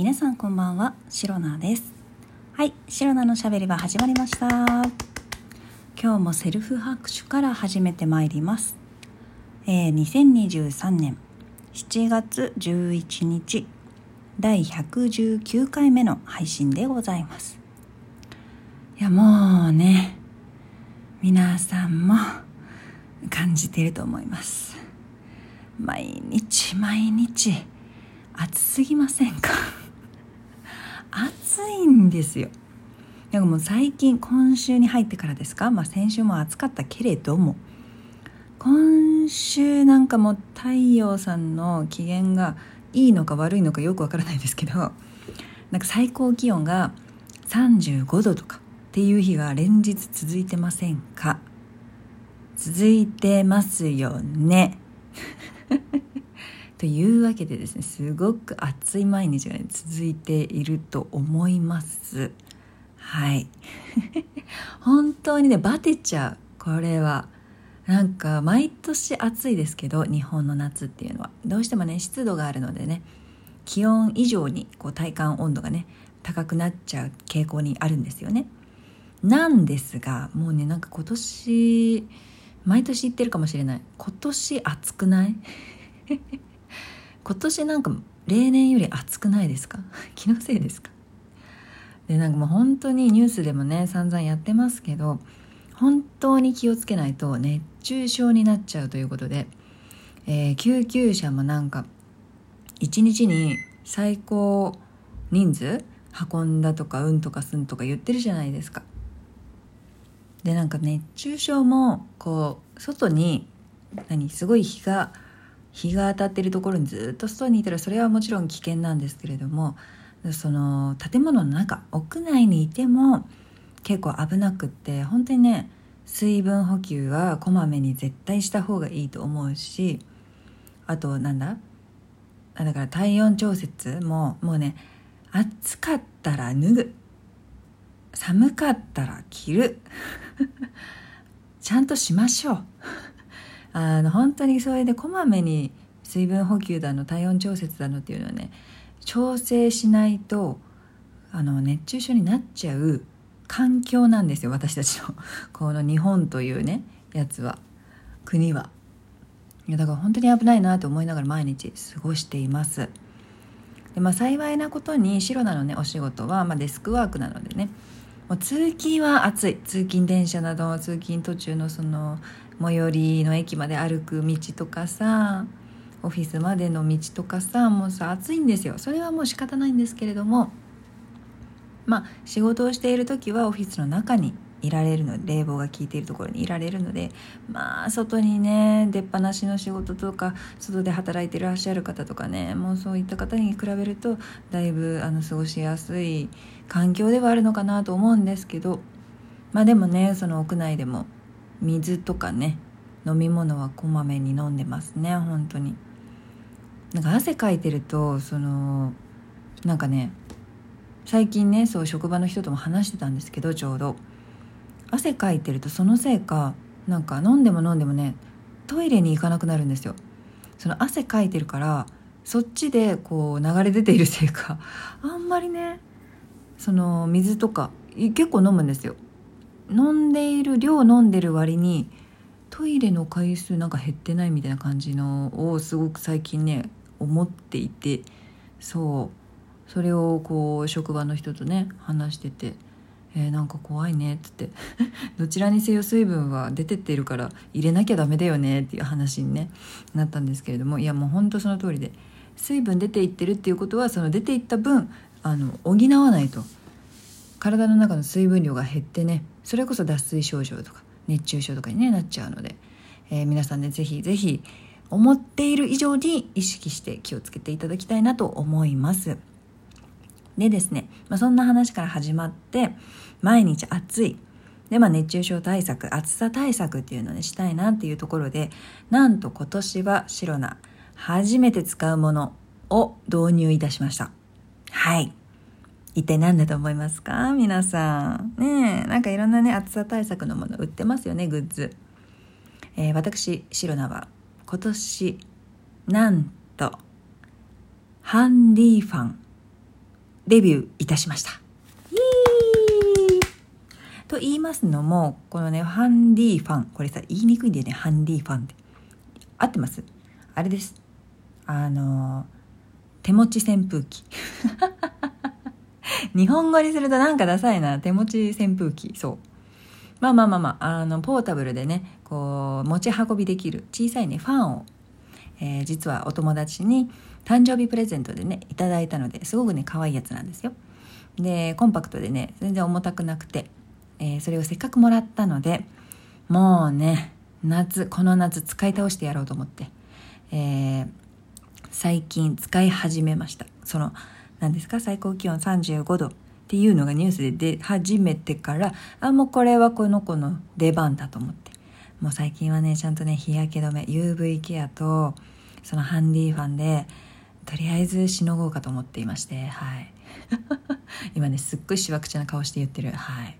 皆さんこんばんは、シロナです。はい、シロナのしゃべりは始まりました。今日もセルフ拍手から始めてまいります。えー、2023年7月11日、第119回目の配信でございます。いや、もうね、皆さんも感じていると思います。毎日毎日暑すぎませんか？暑いんですよ。なんかもう最近今週に入ってからですか、まあ、先週も暑かったけれども。今週なんかもう太陽さんの機嫌がいいのか悪いのかよくわからないですけどなんか最高気温が35度とかっていう日が連日続いてませんか？続いてますよね。というわけでですねすごく暑い毎日が、ね、続いていると思います。はい。本当にねバテちゃう。これは。なんか毎年暑いですけど日本の夏っていうのは。どうしてもね湿度があるのでね気温以上にこう体感温度がね高くなっちゃう傾向にあるんですよね。なんですがもうねなんか今年毎年言ってるかもしれない。今年暑くない？今年なんか例年より暑くないですか？気のせいですか？でなんかもう本当にニュースでもね散々やってますけど本当に気をつけないと熱中症になっちゃうということで、えー、救急車もなんか1日に最高人数運んだとかうんとかすんとか言ってるじゃないですか。でなんか熱中症もこう外に何すごい日が日が当たってるところにずっと外にいたらそれはもちろん危険なんですけれどもその建物の中屋内にいても結構危なくって本当にね水分補給はこまめに絶対した方がいいと思うしあとなんだ？だから体温調節ももうね暑かったら脱ぐ。寒かったら着る。ちゃんとしましょう。あの本当にそれでこまめに水分補給だの体温調節だのっていうのはね調整しないとあの熱中症になっちゃう環境なんですよ私たちの。この日本というねやつは。国は。いやだから本当に危ないなと思いながら毎日過ごしています。で、まあ、幸いなことにシロナのねお仕事は、まあ、デスクワークなのでね。もう通勤は暑い。通勤電車など通勤途中のその最寄りの駅まで歩く道とかさオフィスまでの道とかさもうさ暑いんですよ。それはもう仕方ないんですけれどもまあ仕事をしている時はオフィスの中にいられるので冷房が効いているところにいられるのでまあ外にね出っ放しの仕事とか外で働いていらっしゃる方とかねもうそういった方に比べるとだいぶあの過ごしやすい環境ではあるのかなと思うんですけどまあでもねその屋内でも水とかね飲み物はこまめに飲んでますね本当に。なんか汗かいてるとそのなんかね最近ねそう職場の人とも話してたんですけどちょうど。汗かいてるとそのせいかなんか飲んでも飲んでもねトイレに行かなくなるんですよ。その汗かいてるからそっちでこう流れ出ているせいか。あんまりねその水とか結構飲むんですよ。飲んでいる量飲んでる割にトイレの回数なんか減ってないみたいな感じのをすごく最近ね思っていてそう。それをこう職場の人とね話してて「えー、なんか怖いね」っつって「どちらにせよ水分は出てってるから入れなきゃダメだよね」っていう話に、ね、なったんですけれどもいやもうほんとその通りで水分出ていってるっていうことはその出ていった分あの補わないと。体の中の水分量が減ってねそれこそ脱水症状とか熱中症とかに、ね、なっちゃうので、えー、皆さんね是非是非思っている以上に意識して気をつけていただきたいなと思います。でですね、まあ、そんな話から始まって毎日暑い。で、まあ、熱中症対策暑さ対策っていうのをねしたいなっていうところでなんと今年はシロナ初めて使うものを導入いたしました。はい。一体何だと思いますか？皆さん。ねえ。なんかいろんなね暑さ対策のもの売ってますよねグッズ、えー、私シロナは今年なんとハンディファンデビューいたしました。と言いますのもこのねハンディファンこれさ言いにくいんだよねハンディファンって。合ってます？あれです。あの手持ち扇風機。日本語にするとなんかダサいな。手持ち扇風機。そう。まあまあまあまあ。あのポータブルでねこう持ち運びできる小さいねファンを、えー、実はお友達に誕生日プレゼントでねいただいたのですごくね可愛いやつなんですよ。でコンパクトでね全然重たくなくてえー、それをせっかくもらったのでもうね夏この夏使い倒してやろうと思って、えー、最近使い始めました。その何ですか？最高気温35度っていうのがニュースで出始めてからあもうこれはこの子の出番だと思って。もう最近はねちゃんとね日焼け止め UV ケアとそのハンディファンでとりあえずしのごうかと思っていましてはい。今ねすっごいしわくちゃな顔して言ってる。はい。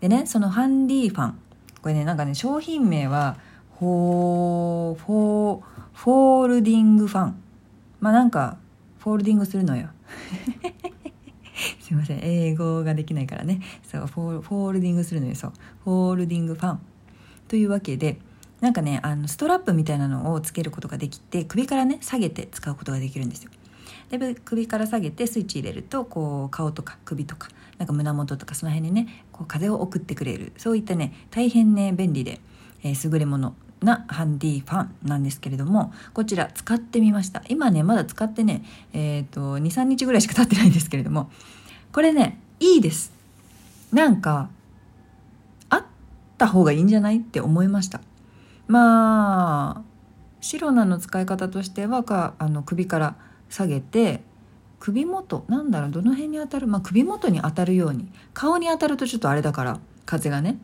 でねそのハンディファン。これねなんかね商品名はフォーフォー folding fan。まあなんか folding するのよ。すいません。英語ができないからね。そう folding するのよそう。 folding fan。というわけでなんかねあのストラップみたいなのをつけることができて首からね下げて使うことができるんですよ。で首から下げてスイッチ入れるとこう顔とか首とかなんか胸元とかその辺にねこう風を送ってくれる。そういったね大変ね便利で、えー、優れもの。なハンディファンなんですけれどもこちら使ってみました。今ねまだ使ってねえっ、ー、と23日ぐらいしか経ってないんですけれどもこれねいいです。なんかあった方がいいんじゃないって思いました。まあ白菜の使い方としてはかあの首から下げて首元なんだろうどの辺に当たるまあ首元に当たるように顔に当たるとちょっとあれだから風がね。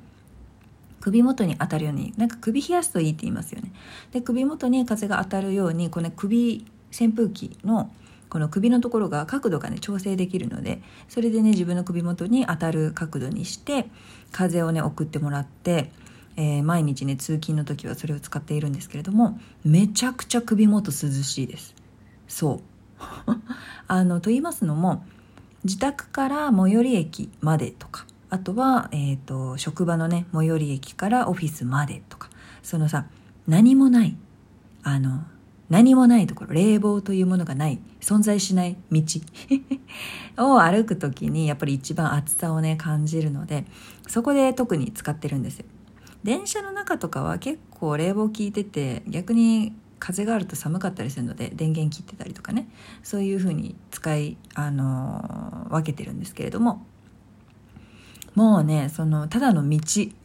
首元に当たるようになんか首冷やすといいって言いますよね。で首元に風が当たるようにこのね首扇風機のこの首のところが角度がね調整できるのでそれでね自分の首元に当たる角度にして風をね送ってもらって、えー、毎日ね通勤の時はそれを使っているんですけれどもめちゃくちゃ首元涼しいです。そう。あのと言いますのも自宅から最寄り駅までとかあとは、えーと、職場のね最寄り駅からオフィスまでとかそのさ何もないあの何もないところ冷房というものがない存在しない道 を歩く時にやっぱり一番暑さをね感じるのでそこで特に使ってるんですよ。電車の中とかは結構冷房効いてて逆に風があると寒かったりするので電源切ってたりとかねそういう風に使い、あのー、分けてるんですけれどももうねそのただの道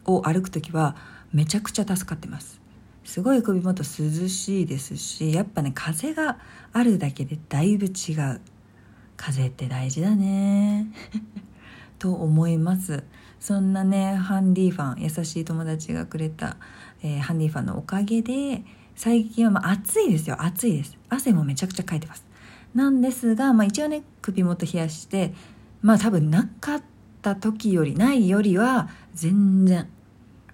を歩く時はめちゃくちゃ助かってます。すごい首元涼しいですしやっぱね風があるだけでだいぶ違う。風って大事だね。と思います。そんなねハンディファン優しい友達がくれた、えー、ハンディファンのおかげで最近はまあ暑いですよ。暑いです。汗もめちゃくちゃかいてます。なんですが、まあ、一応ね首元冷やしてまあ多分なかった時よりないよりは全然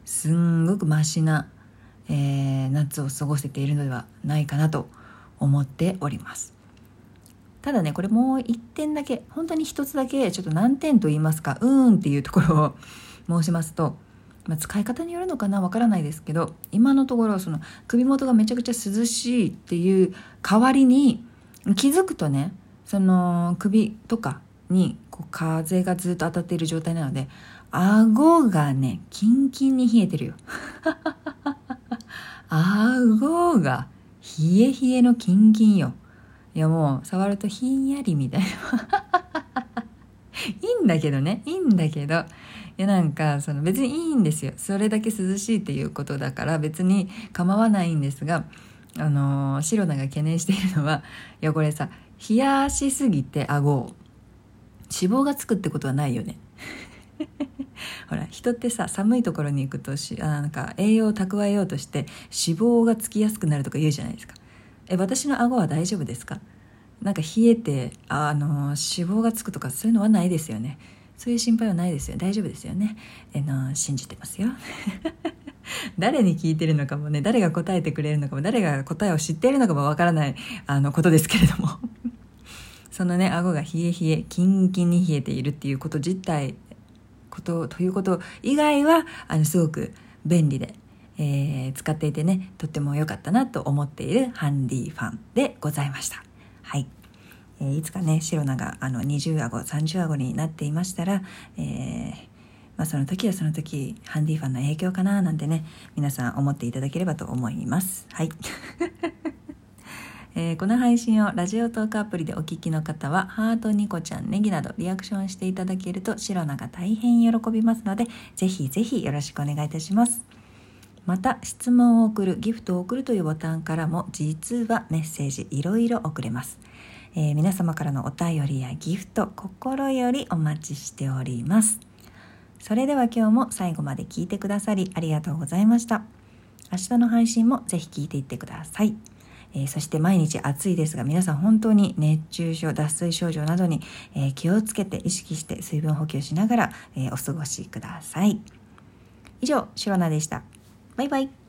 すんごくマシな、えー、夏を過ごせているのではないかなと思っております。ただねこれもう1点だけ本当に1つだけちょっと難点と言いますかうーんっていうところを申しますとまあ、使い方によるのかなわからないですけど今のところその首元がめちゃくちゃ涼しいっていう代わりに気づくとねその首とかにこう風がずっと当たっている状態なので顎がねキンキンに冷えてるよ。顎が冷え冷えのキンキンよ。いやもう触るとひんやりみたいな。いいんだけどね。いいんだけど。いやなんかその別にいいんですよ。それだけ涼しいっていうことだから別に構わないんですがあの白菜が懸念しているのはいやこれさ冷やしすぎて顎を。脂肪がつくってことはないよね。ほら人ってさ寒いところに行くとしあなんか栄養を蓄えようとして脂肪がつきやすくなるとか言うじゃないですか。え私の顎は大丈夫ですか？なんか冷えてあの脂肪がつくとかそういうのはないですよね。そういう心配はないですよ。大丈夫ですよね。えの信じてますよ。誰に聞いてるのかもね。誰が答えてくれるのかも。誰が答えを知っているのかもわからないあのことですけれども。そのね顎が冷え冷えキンキンに冷えているっていうこと自体ことということ以外はあのすごく便利で、えー、使っていてねとっても良かったなと思っているハンディファンでございました。はい、えー、いつかねシロナがあの20顎30顎になっていましたら、えーまあ、その時はその時ハンディファンの影響かななんてね皆さん思っていただければと思います。はい。えー、この配信をラジオトークアプリでお聞きの方は、ハート、ニコちゃん、ネギなどリアクションしていただけると、シロナが大変喜びますので、ぜひぜひよろしくお願いいたします。また、質問を送る、ギフトを送るというボタンからも、実はメッセージいろいろ送れます。えー、皆様からのお便りやギフト、心よりお待ちしております。それでは今日も最後まで聞いてくださりありがとうございました。明日の配信もぜひ聞いていってください。えー、そして毎日暑いですが皆さん本当に熱中症脱水症状などに、えー、気をつけて意識して水分補給しながら、えー、お過ごしください。以上シロナでした。バイバイ。